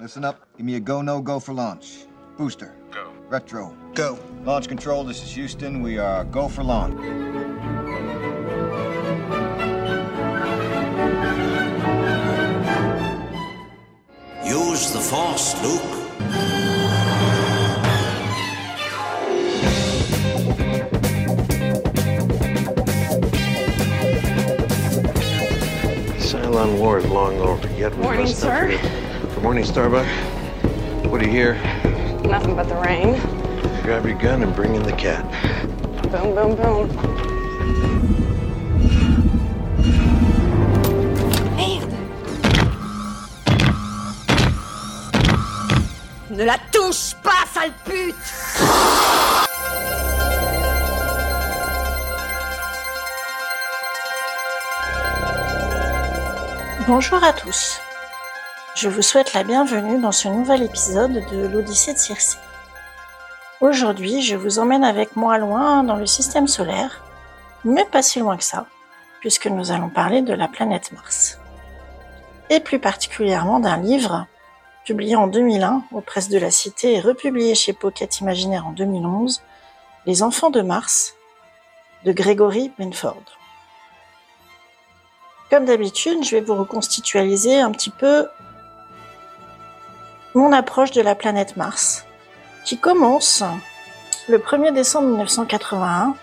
Listen up. Give me a go, no go for launch. Booster. Go. Retro. Go. Launch control, this is Houston. We are go for launch. Use the Force, Luke. Cylon War is long over. Yet we Morning, must not sir. Good morning, Starbuck. What do you hear? Nothing but the rain. Grab your gun and bring in the cat. Boom, boom, boom. Ne la touche pas, sale pute Bonjour à tous. Je vous souhaite la bienvenue dans ce nouvel épisode de l'Odyssée de Circé. Aujourd'hui, je vous emmène avec moi loin dans le système solaire, mais pas si loin que ça, puisque nous allons parler de la planète Mars. Et plus particulièrement d'un livre publié en 2001 aux presses de la Cité et republié chez Pocket Imaginaire en 2011, Les Enfants de Mars, de Gregory Benford. Comme d'habitude, je vais vous reconstitualiser un petit peu mon approche de la planète Mars, qui commence le 1er décembre 1981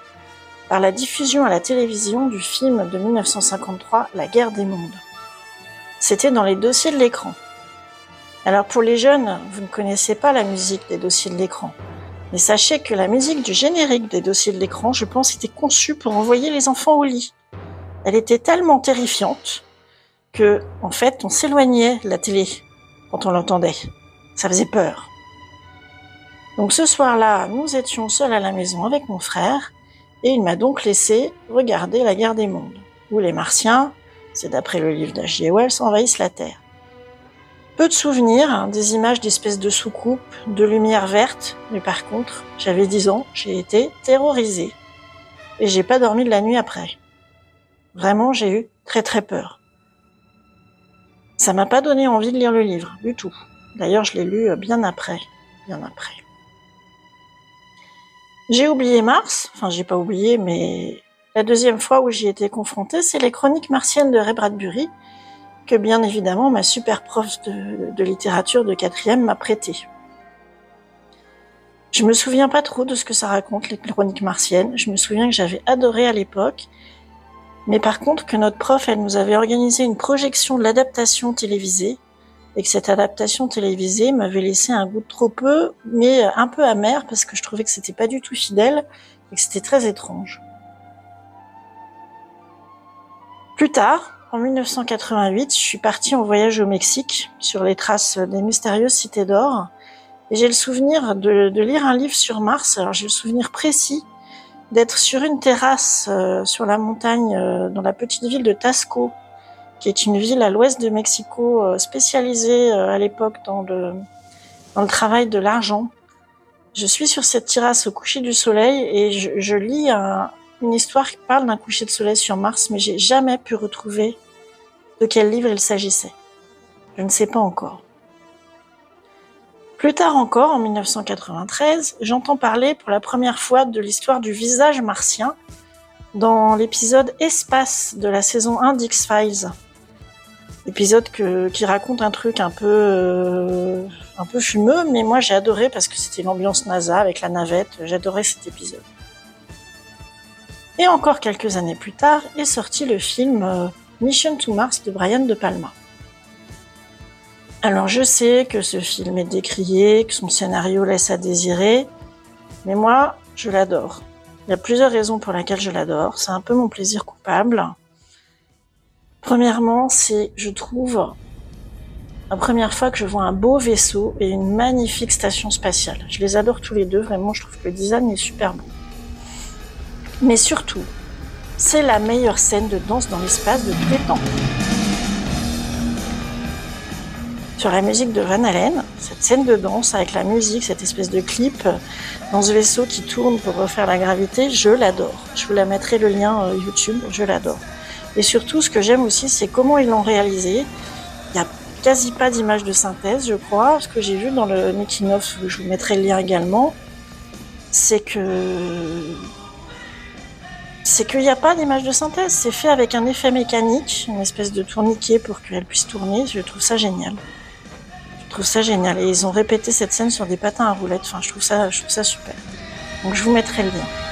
par la diffusion à la télévision du film de 1953 La guerre des mondes. C'était dans les dossiers de l'écran. Alors pour les jeunes, vous ne connaissez pas la musique des dossiers de l'écran. Mais sachez que la musique du générique des dossiers de l'écran, je pense, était conçue pour envoyer les enfants au lit. Elle était tellement terrifiante que, en fait, on s'éloignait de la télé quand on l'entendait. Ça faisait peur. Donc ce soir-là, nous étions seuls à la maison avec mon frère et il m'a donc laissé regarder la guerre des mondes, où les Martiens, c'est d'après le livre d'H.G. Wells, envahissent la Terre. Peu de souvenirs, hein, des images d'espèces de soucoupes, de lumière verte, mais par contre, j'avais 10 ans, j'ai été terrorisée. Et j'ai pas dormi de la nuit après. Vraiment, j'ai eu très très peur. Ça m'a pas donné envie de lire le livre, du tout. D'ailleurs, je l'ai lu euh, bien après, bien après. J'ai oublié Mars, enfin j'ai pas oublié, mais la deuxième fois où j'y étais confrontée, c'est les chroniques martiennes de Ray Bradbury, que bien évidemment ma super prof de, littérature de quatrième m'a prêté. Je me souviens pas trop de ce que ça raconte, les chroniques martiennes. Je me souviens que j'avais adoré à l'époque, mais par contre que notre prof, elle nous avait organisé une projection de l'adaptation télévisée, et que cette adaptation télévisée m'avait laissé un goût trop peu, mais un peu amer parce que je trouvais que c'était pas du tout fidèle et que c'était très étrange. Plus tard, en 1988, je suis partie en voyage au Mexique sur les traces des mystérieuses cités d'or. Et j'ai le souvenir de, de, lire un livre sur Mars. Alors j'ai le souvenir précis d'être sur une terrasse euh, sur la montagne euh, dans la petite ville de Tasco, qui est une ville à l'ouest de Mexico euh, spécialisée à l'époque dans le, dans le travail de l'argent. Je suis sur cette terrasse au coucher du soleil et je, lis un, une histoire qui parle d'un coucher de soleil sur Mars, mais j'ai jamais pu retrouver de quel livre il s'agissait. Je ne sais pas encore. Plus tard encore, en 1993, j'entends parler pour la première fois de l'histoire du visage martien dans l'épisode Espace de la saison 1 d'X-Files. Épisode qui raconte un truc un peu, euh, un peu fumeux, mais moi j'ai adoré parce que c'était l'ambiance NASA avec la navette. J'adorais cet épisode. Et encore quelques années plus tard est sorti le film euh, Mission to Mars de Brian De Palma. Alors je sais que ce film est décrié, que son scénario laisse à désirer, mais moi je l'adore. Il y a plusieurs raisons pour lesquelles je l'adore. C'est un peu mon plaisir coupable. Premièrement, c'est, je trouve, la première fois que je vois un beau vaisseau et une magnifique station spatiale. Je les adore tous les deux, vraiment, je trouve que le design est super beau. Mais surtout, c'est la meilleure scène de danse dans l'espace de tous les temps. Sur la musique de Van Halen, cette scène de danse avec la musique, cette espèce de clip dans ce vaisseau qui tourne pour refaire la gravité, je l'adore. Je vous la mettrai le lien euh, YouTube, je l'adore. Et surtout, ce que j'aime aussi, c'est comment ils l'ont réalisé. Il y a quasi pas d'images de synthèse, je crois. Ce que j'ai vu dans le making of, je vous mettrai le lien également, c'est que c'est qu'il n'y a pas d'image de synthèse. C'est fait avec un effet mécanique, une espèce de tourniquet pour qu'elle puisse tourner. Je trouve ça génial. Je trouve ça génial. Et ils ont répété cette scène sur des patins à roulettes. Enfin, je trouve ça, je trouve ça super. Donc je vous mettrai le lien.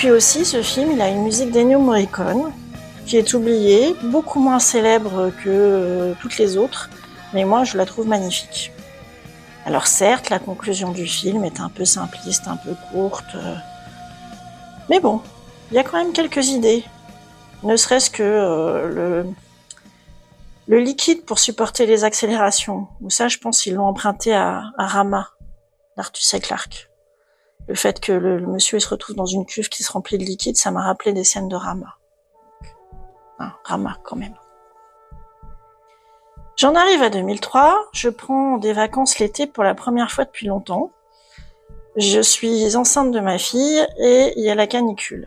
Puis aussi, ce film, il a une musique d'Ennio Morricone, qui est oubliée, beaucoup moins célèbre que euh, toutes les autres, mais moi, je la trouve magnifique. Alors certes, la conclusion du film est un peu simpliste, un peu courte, euh, mais bon, il y a quand même quelques idées. Ne serait-ce que euh, le, liquide pour supporter les accélérations. Ou ça, je pense qu'ils l'ont emprunté à, à Rama, d'Arthus et Clarke. Le fait que le, monsieur se retrouve dans une cuve qui se remplit de liquide, ça m'a rappelé des scènes de Rama. Rama quand même. J'en arrive à 2003, je prends des vacances l'été pour la première fois depuis longtemps. Je suis enceinte de ma fille et il y a la canicule.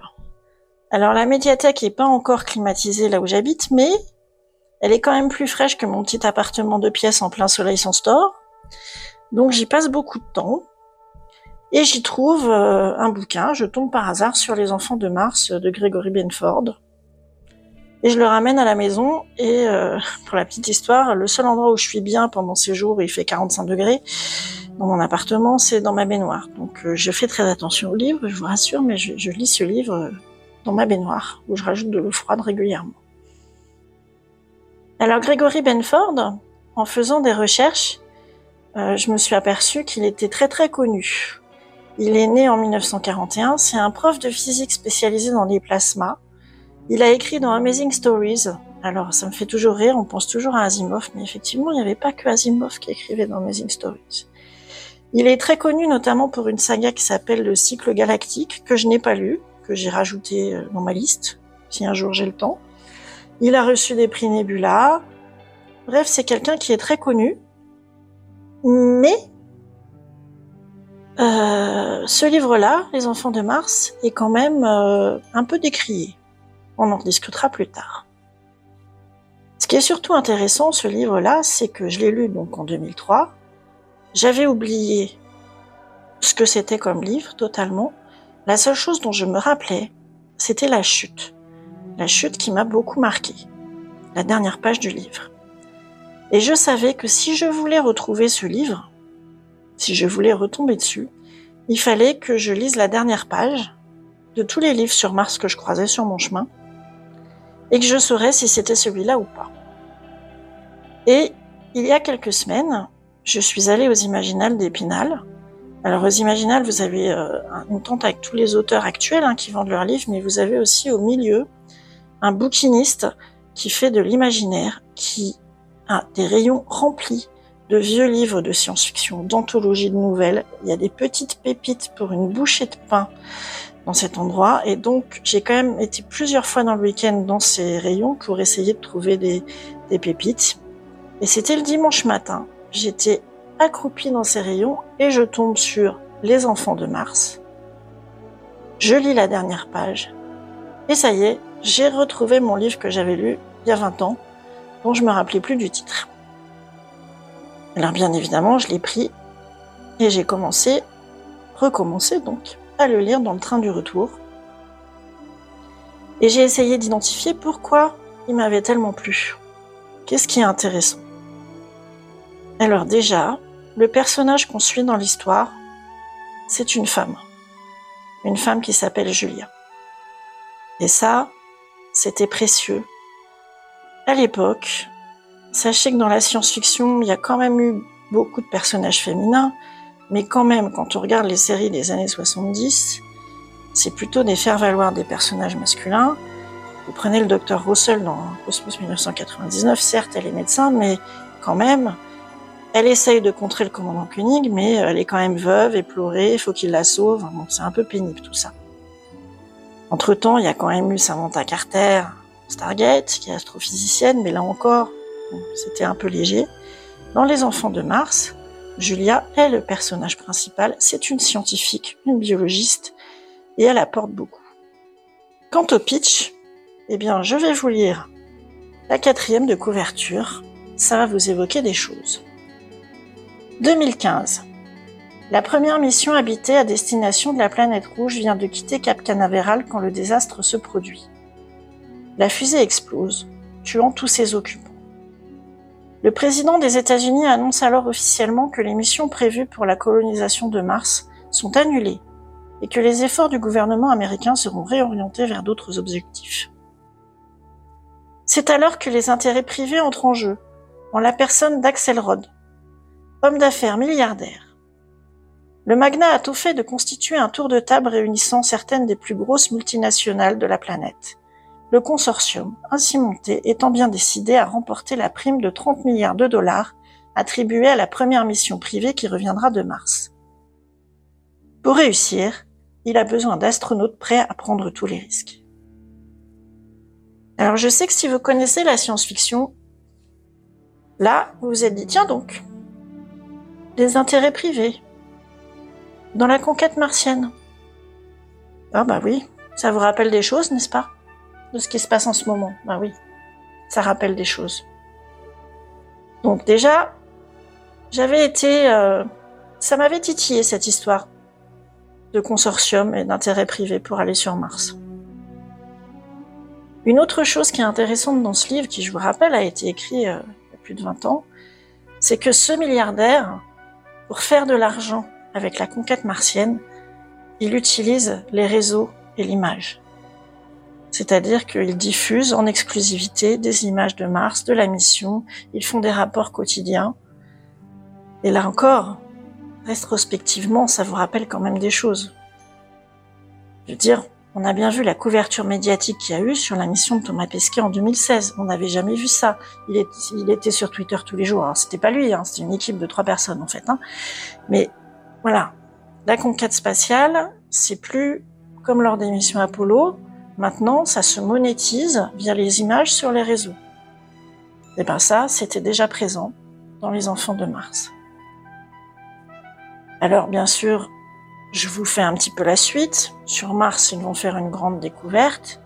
Alors la médiathèque est pas encore climatisée là où j'habite, mais elle est quand même plus fraîche que mon petit appartement de pièces en plein soleil sans store. Donc j'y passe beaucoup de temps. Et j'y trouve euh, un bouquin, je tombe par hasard sur Les enfants de Mars de Gregory Benford. Et je le ramène à la maison et euh, pour la petite histoire, le seul endroit où je suis bien pendant ces jours où il fait 45 degrés dans mon appartement, c'est dans ma baignoire. Donc euh, je fais très attention au livre, je vous rassure, mais je, je lis ce livre euh, dans ma baignoire où je rajoute de l'eau froide régulièrement. Alors Gregory Benford, en faisant des recherches, euh, je me suis aperçu qu'il était très très connu. Il est né en 1941, c'est un prof de physique spécialisé dans les plasmas. Il a écrit dans Amazing Stories. Alors, ça me fait toujours rire, on pense toujours à Asimov, mais effectivement, il n'y avait pas que Asimov qui écrivait dans Amazing Stories. Il est très connu notamment pour une saga qui s'appelle Le Cycle Galactique, que je n'ai pas lu, que j'ai rajouté euh, dans ma liste, si un jour j'ai le temps. Il a reçu des prix Nebula. Bref, c'est quelqu'un qui est très connu. Mais euh, ce livre-là, Les enfants de Mars, est quand même euh, un peu décrié. On en discutera plus tard. Ce qui est surtout intéressant, ce livre-là, c'est que je l'ai lu donc en 2003. J'avais oublié ce que c'était comme livre totalement. La seule chose dont je me rappelais, c'était la chute. La chute qui m'a beaucoup marqué. La dernière page du livre. Et je savais que si je voulais retrouver ce livre, si je voulais retomber dessus, il fallait que je lise la dernière page de tous les livres sur Mars que je croisais sur mon chemin et que je saurais si c'était celui-là ou pas. Et il y a quelques semaines, je suis allée aux Imaginales d'Épinal. Alors aux Imaginales, vous avez euh, une tente avec tous les auteurs actuels hein, qui vendent leurs livres, mais vous avez aussi au milieu un bouquiniste qui fait de l'imaginaire, qui a des rayons remplis de vieux livres de science-fiction, d'anthologies de nouvelles. Il y a des petites pépites pour une bouchée de pain dans cet endroit. Et donc, j'ai quand même été plusieurs fois dans le week-end dans ces rayons pour essayer de trouver des, pépites. Et c'était le dimanche matin. J'étais accroupie dans ces rayons et je tombe sur Les enfants de Mars. Je lis la dernière page. Et ça y est, j'ai retrouvé mon livre que j'avais lu il y a 20 ans, dont je me rappelais plus du titre. Alors bien évidemment, je l'ai pris et j'ai commencé, recommencé donc, à le lire dans le train du retour. Et j'ai essayé d'identifier pourquoi il m'avait tellement plu. Qu'est-ce qui est intéressant? Alors déjà, le personnage qu'on suit dans l'histoire, c'est une femme. Une femme qui s'appelle Julia. Et ça, c'était précieux. À l'époque, Sachez que dans la science-fiction, il y a quand même eu beaucoup de personnages féminins. Mais quand même, quand on regarde les séries des années 70, c'est plutôt des faire-valoir des personnages masculins. Vous prenez le docteur Russell dans Cosmos 1999, certes, elle est médecin, mais quand même, elle essaye de contrer le commandant Koenig, mais elle est quand même veuve, éplorée, il faut qu'il la sauve. Bon, c'est un peu pénible tout ça. Entre-temps, il y a quand même eu Samantha Carter, Stargate, qui est astrophysicienne, mais là encore, c'était un peu léger. Dans Les Enfants de Mars, Julia est le personnage principal, c'est une scientifique, une biologiste, et elle apporte beaucoup. Quant au pitch, eh bien, je vais vous lire la quatrième de couverture. Ça va vous évoquer des choses. 2015. La première mission habitée à destination de la planète rouge vient de quitter Cap Canaveral quand le désastre se produit. La fusée explose, tuant tous ses occupants. Le président des États-Unis annonce alors officiellement que les missions prévues pour la colonisation de Mars sont annulées et que les efforts du gouvernement américain seront réorientés vers d'autres objectifs. C'est alors que les intérêts privés entrent en jeu, en la personne d'Axelrod, homme d'affaires milliardaire. Le magnat a tout fait de constituer un tour de table réunissant certaines des plus grosses multinationales de la planète. Le consortium, ainsi monté, étant bien décidé à remporter la prime de 30 milliards de dollars attribuée à la première mission privée qui reviendra de Mars. Pour réussir, il a besoin d'astronautes prêts à prendre tous les risques. Alors je sais que si vous connaissez la science-fiction, là, vous vous êtes dit, tiens donc, des intérêts privés dans la conquête martienne. Ah bah oui, ça vous rappelle des choses, n'est-ce pas? De ce qui se passe en ce moment. Bah oui, ça rappelle des choses. Donc déjà, j'avais été... Euh, ça m'avait titillé cette histoire de consortium et d'intérêts privés pour aller sur Mars. Une autre chose qui est intéressante dans ce livre, qui je vous rappelle a été écrit euh, il y a plus de 20 ans, c'est que ce milliardaire, pour faire de l'argent avec la conquête martienne, il utilise les réseaux et l'image. C'est-à-dire qu'ils diffusent en exclusivité des images de Mars, de la mission, ils font des rapports quotidiens. Et là encore, rétrospectivement, ça vous rappelle quand même des choses. Je veux dire, on a bien vu la couverture médiatique qu'il y a eu sur la mission de Thomas Pesquet en 2016. On n'avait jamais vu ça. Il, était sur Twitter tous les jours. C'était pas lui, hein, c'était une équipe de trois personnes en fait. Hein. Mais voilà, la conquête spatiale, c'est plus comme lors des missions Apollo. Maintenant, ça se monétise via les images sur les réseaux. Et ben ça, c'était déjà présent dans les enfants de Mars. Alors bien sûr, je vous fais un petit peu la suite. Sur Mars, ils vont faire une grande découverte.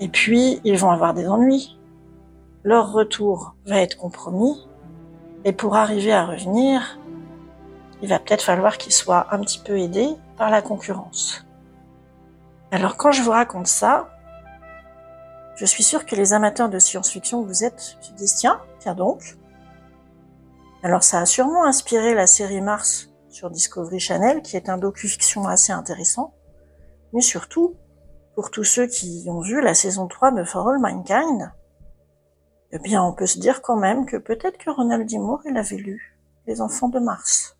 Et puis, ils vont avoir des ennuis. Leur retour va être compromis. Et pour arriver à revenir, il va peut-être falloir qu'ils soient un petit peu aidés par la concurrence. Alors quand je vous raconte ça, je suis sûre que les amateurs de science-fiction vous êtes se disent tiens, tiens donc. Alors ça a sûrement inspiré la série Mars sur Discovery Channel, qui est un docu-fiction assez intéressant, mais surtout, pour tous ceux qui ont vu la saison 3 de For All Mankind, eh bien, on peut se dire quand même que peut-être que Ronald D. Il avait lu Les Enfants de Mars.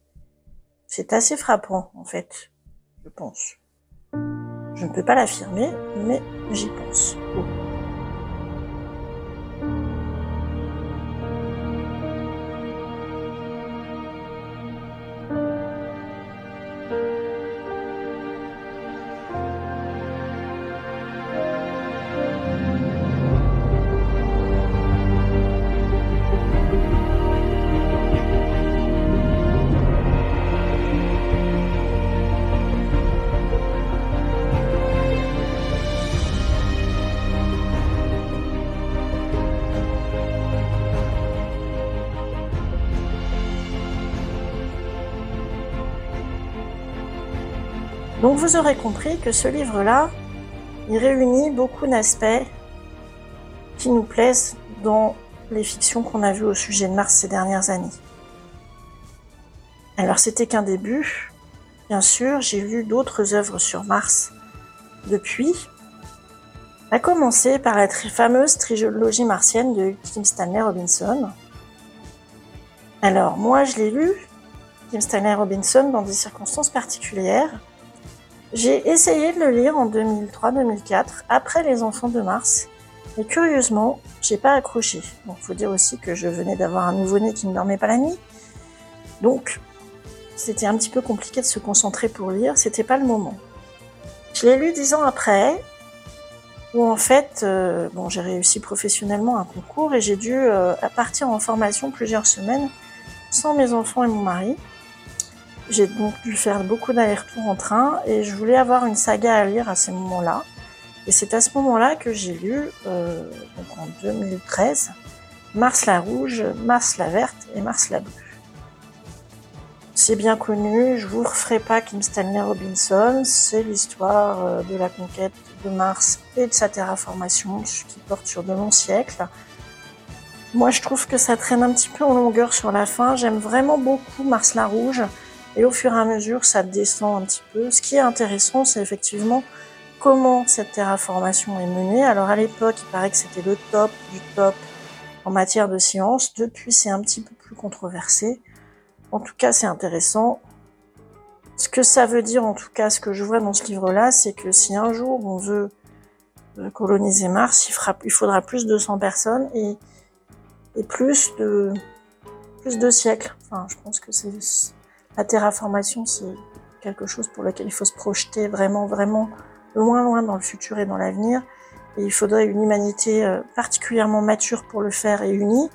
C'est assez frappant, en fait, je pense. Je ne peux pas l'affirmer, mais j'y pense. Donc vous aurez compris que ce livre-là, il réunit beaucoup d'aspects qui nous plaisent dans les fictions qu'on a vues au sujet de Mars ces dernières années. Alors c'était qu'un début. Bien sûr, j'ai lu d'autres œuvres sur Mars depuis, à commencer par la fameuse trilogie martienne de Kim Stanley Robinson. Alors moi je l'ai lu Kim Stanley Robinson dans des circonstances particulières. J'ai essayé de le lire en 2003-2004, après Les Enfants de Mars, mais curieusement, j'ai pas accroché. Bon, faut dire aussi que je venais d'avoir un nouveau-né qui ne dormait pas la nuit, donc c'était un petit peu compliqué de se concentrer pour lire, c'était pas le moment. Je l'ai lu dix ans après, où en fait, euh, bon, j'ai réussi professionnellement un concours et j'ai dû euh, partir en formation plusieurs semaines sans mes enfants et mon mari. J'ai donc dû faire beaucoup d'allers-retours en train et je voulais avoir une saga à lire à ces moments-là. Et c'est à ce moment-là que j'ai lu, euh, donc en 2013, Mars la rouge, Mars la verte et Mars la bleue. C'est bien connu, je vous referai pas Kim Stanley Robinson, c'est l'histoire euh, de la conquête de Mars et de sa terraformation qui porte sur de longs siècles. Moi, je trouve que ça traîne un petit peu en longueur sur la fin. J'aime vraiment beaucoup Mars la Rouge. Et au fur et à mesure, ça descend un petit peu. Ce qui est intéressant, c'est effectivement comment cette terraformation est menée. Alors, à l'époque, il paraît que c'était le top du top en matière de science. Depuis, c'est un petit peu plus controversé. En tout cas, c'est intéressant. Ce que ça veut dire, en tout cas, ce que je vois dans ce livre-là, c'est que si un jour on veut euh, coloniser Mars, il, faudra plus de 100 personnes et, et plus de plus de siècles. Enfin, je pense que c'est la terraformation, c'est quelque chose pour lequel il faut se projeter vraiment, vraiment loin, loin dans le futur et dans l'avenir. Et il faudrait une humanité euh, particulièrement mature pour le faire et unie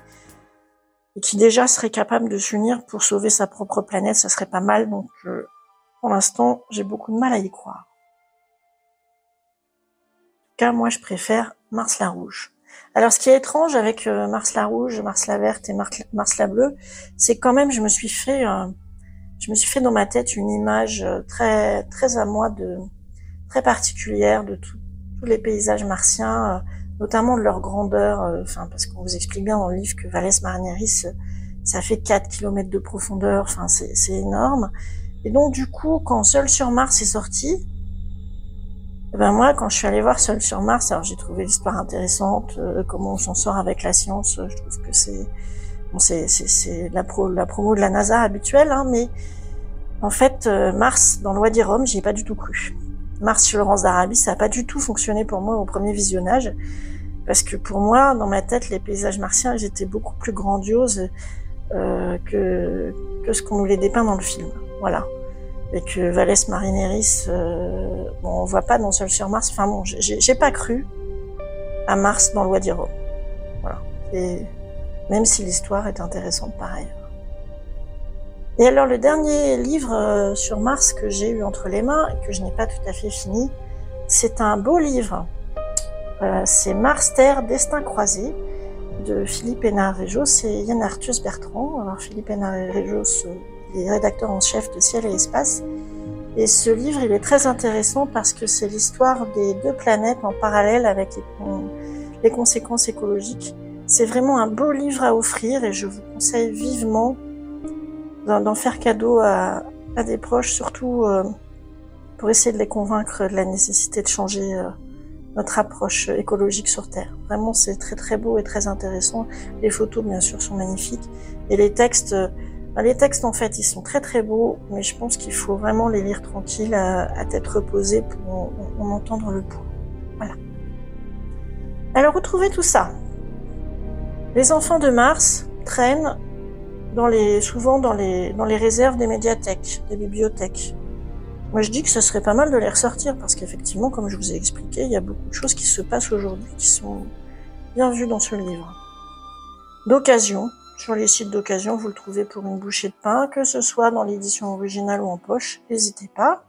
et qui déjà serait capable de s'unir pour sauver sa propre planète, ça serait pas mal. Donc, pour l'instant, j'ai beaucoup de mal à y croire. En tout cas, moi, je préfère Mars la rouge. Alors, ce qui est étrange avec euh, Mars la rouge, Mars la verte et Mars la bleue, c'est quand même, je me suis fait, euh, je me suis fait dans ma tête une image euh, très, très à moi de, très particulière de tous les paysages martiens notamment de leur grandeur, euh, enfin parce qu'on vous explique bien dans le livre que Valles Marineris, euh, ça fait 4 km de profondeur, enfin c'est énorme. Et donc du coup, quand Seul sur Mars est sorti, eh ben moi, quand je suis allée voir Seul sur Mars, alors j'ai trouvé l'histoire intéressante, euh, comment on s'en sort avec la science. Je trouve que c'est bon, c'est la, pro, la promo de la NASA habituelle, hein, mais en fait, Mars dans loi d'Irum, j'y ai pas du tout cru. Mars sur Laurence d'Arabie, ça n'a pas du tout fonctionné pour moi au premier visionnage. Parce que pour moi, dans ma tête, les paysages martiens, ils étaient beaucoup plus grandioses euh, que, que ce qu'on nous les dépeint dans le film. Voilà. Et que Valles Marineris, euh, bon, on voit pas dans Seul sur Mars. Enfin bon, j'ai pas cru à Mars dans Loi d'Hiro. Voilà. Et même si l'histoire est intéressante par ailleurs. Et alors le dernier livre euh, sur Mars que j'ai eu entre les mains et que je n'ai pas tout à fait fini, c'est un beau livre euh, c'est Mars Terre Destin croisé de Philippe Hénard-Réjos et Yann Arthus Bertrand. Alors Philippe Hénard-Réjos est rédacteur en chef de Ciel et Espace. Et ce livre, il est très intéressant parce que c'est l'histoire des deux planètes en parallèle avec les, conséquences écologiques. C'est vraiment un beau livre à offrir et je vous conseille vivement d'en faire cadeau à, des proches, surtout euh, pour essayer de les convaincre de la nécessité de changer euh, notre approche écologique sur Terre. Vraiment, c'est très très beau et très intéressant. Les photos, bien sûr, sont magnifiques. Et les textes, euh, les textes, en fait, ils sont très très beaux, mais je pense qu'il faut vraiment les lire tranquilles, à, tête reposée, pour en, entendre le pouls. Voilà. Alors, retrouvez tout ça? Les enfants de Mars traînent souvent dans les, dans les réserves des médiathèques, des bibliothèques. Moi, je dis que ce serait pas mal de les ressortir parce qu'effectivement, comme je vous ai expliqué, il y a beaucoup de choses qui se passent aujourd'hui qui sont bien vues dans ce livre. D'occasion, sur les sites d'occasion, vous le trouvez pour une bouchée de pain, que ce soit dans l'édition originale ou en poche, n'hésitez pas.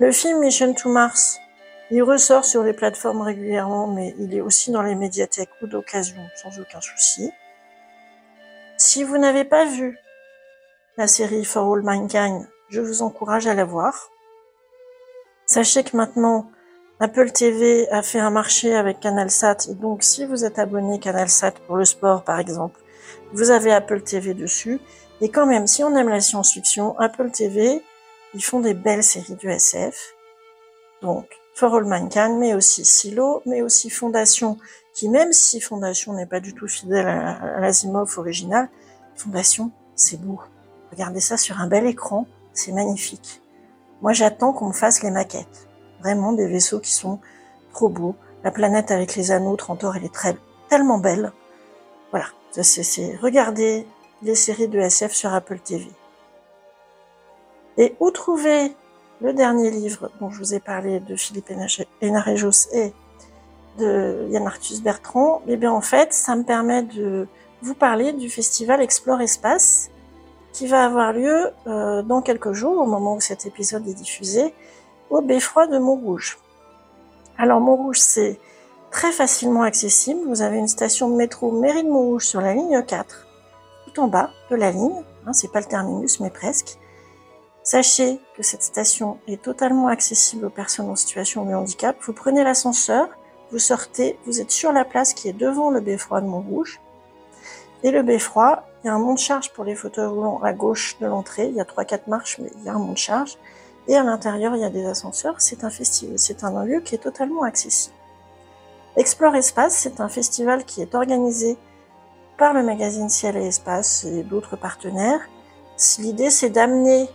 Le film Mission to Mars, il ressort sur les plateformes régulièrement, mais il est aussi dans les médiathèques ou d'occasion, sans aucun souci. Si vous n'avez pas vu la série For All Mankind, je vous encourage à la voir. Sachez que maintenant, Apple TV a fait un marché avec CanalSat et donc si vous êtes abonné CanalSat pour le sport par exemple, vous avez Apple TV dessus. Et quand même, si on aime la science-fiction, Apple TV, ils font des belles séries du SF. Donc, For All Mankind, mais aussi Silo, mais aussi Fondation, qui même si Fondation n'est pas du tout fidèle à l'Asimov original, Fondation, c'est beau. Regardez ça sur un bel écran, c'est magnifique. Moi, j'attends qu'on me fasse les maquettes. Vraiment des vaisseaux qui sont trop beaux. La planète avec les anneaux, Trantor, elle est très, tellement belle. Voilà, c'est, regardez les séries de SF sur Apple TV. Et où trouver le dernier livre dont je vous ai parlé de Philippe Hénarejos et de Yann Arthus Bertrand Eh bien, en fait, ça me permet de vous parler du festival Explore Espace qui va avoir lieu euh, dans quelques jours, au moment où cet épisode est diffusé, au Beffroi de Montrouge. Alors, Montrouge, c'est très facilement accessible. Vous avez une station de métro Mairie de Montrouge sur la ligne 4, tout en bas de la ligne. Hein, c'est pas le terminus, mais presque. Sachez que cette station est totalement accessible aux personnes en situation de handicap. Vous prenez l'ascenseur, vous sortez, vous êtes sur la place qui est devant le beffroi de Montrouge. Et le beffroi, il y a un monte-charge pour les fauteuils roulants à gauche de l'entrée. Il y a trois, quatre marches, mais il y a un monte-charge. Et à l'intérieur, il y a des ascenseurs. C'est un festival, c'est un lieu qui est totalement accessible. Explore Espace, c'est un festival qui est organisé par le magazine Ciel et Espace et d'autres partenaires. L'idée, c'est d'amener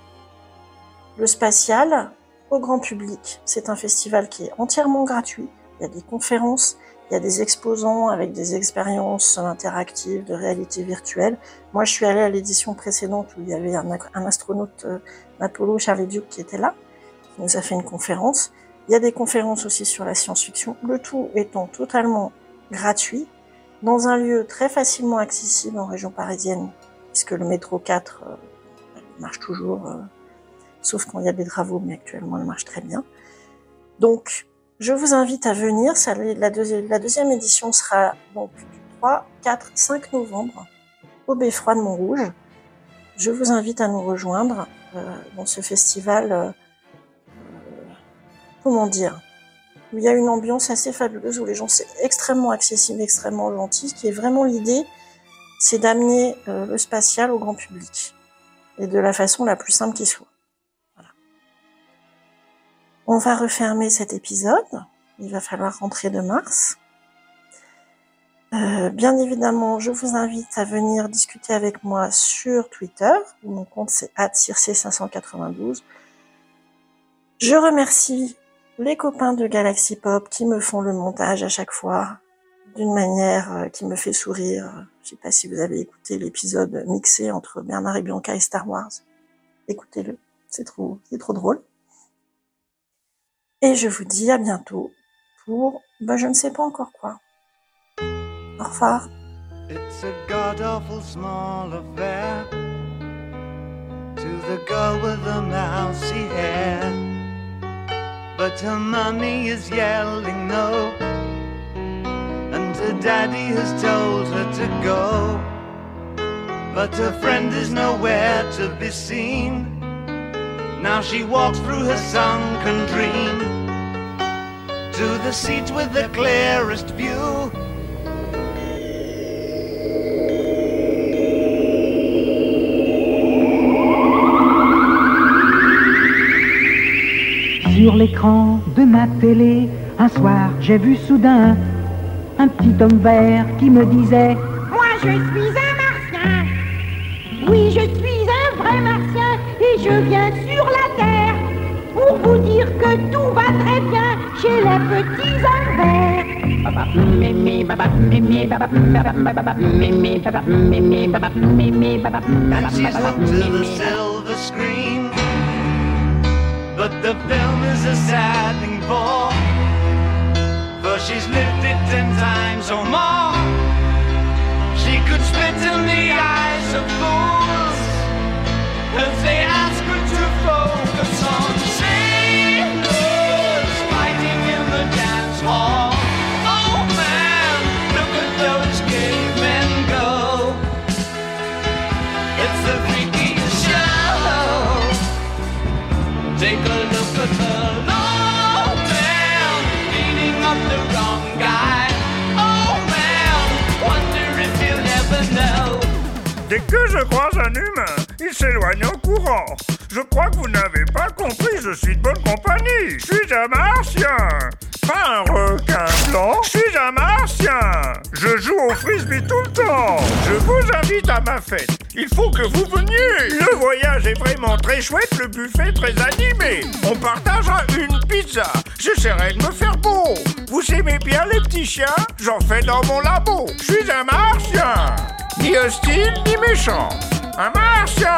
le spatial au grand public. C'est un festival qui est entièrement gratuit. Il y a des conférences, il y a des exposants avec des expériences interactives de réalité virtuelle. Moi, je suis allée à l'édition précédente où il y avait un, astronaute euh, Apollo, Charlie Duke, qui était là, qui nous a fait une conférence. Il y a des conférences aussi sur la science-fiction, le tout étant totalement gratuit, dans un lieu très facilement accessible en région parisienne, puisque le métro 4 euh, marche toujours euh, sauf quand il y a des travaux, mais actuellement elle marche très bien. Donc, je vous invite à venir. Ça, la, deuxième, la deuxième édition sera donc du 3, 4, 5 novembre au Beffroi de Montrouge. Je vous invite à nous rejoindre euh, dans ce festival, euh, comment dire, où il y a une ambiance assez fabuleuse, où les gens sont extrêmement accessibles, extrêmement gentils, qui est vraiment l'idée, c'est d'amener euh, le spatial au grand public, et de la façon la plus simple qui soit. On va refermer cet épisode. Il va falloir rentrer de mars. Euh, bien évidemment, je vous invite à venir discuter avec moi sur Twitter. Mon compte c'est @circe592. Je remercie les copains de Galaxy Pop qui me font le montage à chaque fois d'une manière euh, qui me fait sourire. Je sais pas si vous avez écouté l'épisode mixé entre Bernard et Bianca et Star Wars. Écoutez-le, c'est trop, c'est trop drôle. Et je vous dis à bientôt pour, ben, je ne sais pas encore quoi. Au revoir. It's a god awful small affair to the girl with the mousy hair. But her mommy is yelling no, and her daddy has told her to go. But her friend is nowhere to be seen. Now she walks through her sunken dream to the seat with the clearest view. Sur l'écran de ma télé, un soir j'ai vu soudain un petit homme vert qui me disait Moi je suis un martien. Oui, je suis un vrai martien et je viens sur que tout va très bien chez les petits verts. she's to the silver screen, but the film is a sad thing for, for she's lived it ten times or more. She could spit in the eyes of fools if they Dès que je croise un humain, il s'éloigne en courant. Je crois que vous n'avez pas compris, je suis de bonne compagnie. Je suis un martien, pas un requin blanc, je suis un martien. Je joue au frisbee tout le temps. Je vous invite à ma fête. Il faut que vous veniez. Le voyage est vraiment très chouette, le buffet très animé. On partagera une pizza. J'essaierai de me faire beau. Vous aimez bien les petits chiens? J'en fais dans mon labo. Je suis un martien. Ni hostile ni méchant. Un martien.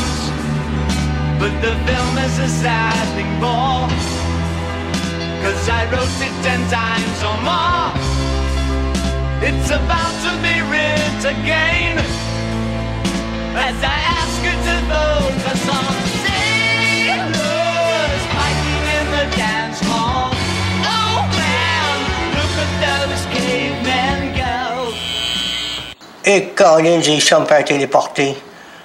But the film is a sad thing more. Cause I wrote it ten times or more. It's about to be writ again. As I ask you to vote for some sailors fighting in the dance hall. Oh man, look at those cavemen go. Et Colin, j'ai ça me fait téléporter.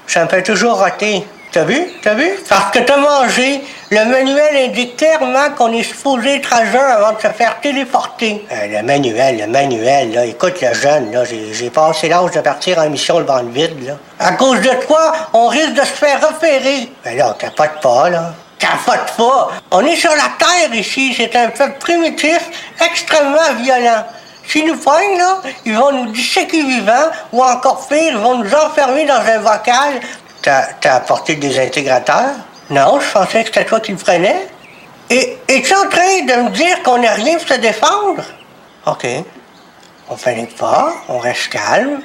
Ça toujours rater. T'as vu? T'as vu? Parce que t'as mangé. Le manuel indique clairement qu'on est supposé être à jeun avant de se faire téléporter. Euh, le manuel, le manuel, là. Écoute, le jeune, là. J'ai passé l'âge de partir en mission le ventre vide, là. À cause de quoi? On risque de se faire repérer. Ben là, capote pas, là. Capote pas. On est sur la Terre ici. C'est un peuple primitif, extrêmement violent. S'ils nous prennent, là, ils vont nous disséquer vivants, ou encore pire, ils vont nous enfermer dans un bocal. T'as apporté des intégrateurs? Non, je pensais que c'était toi qui le prenais. Et es-tu en train de me dire qu'on n'a rien pour se défendre? OK. On panique pas, on reste calme.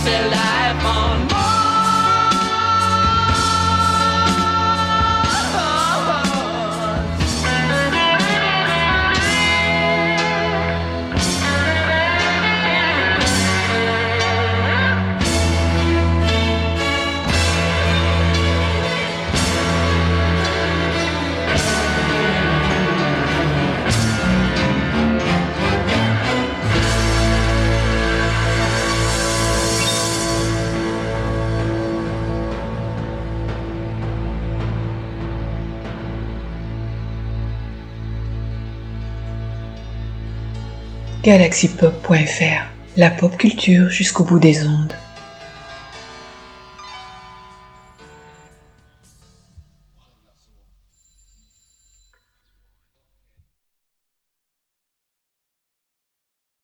Is there life on Galaxypop.fr, la pop culture jusqu'au bout des ondes.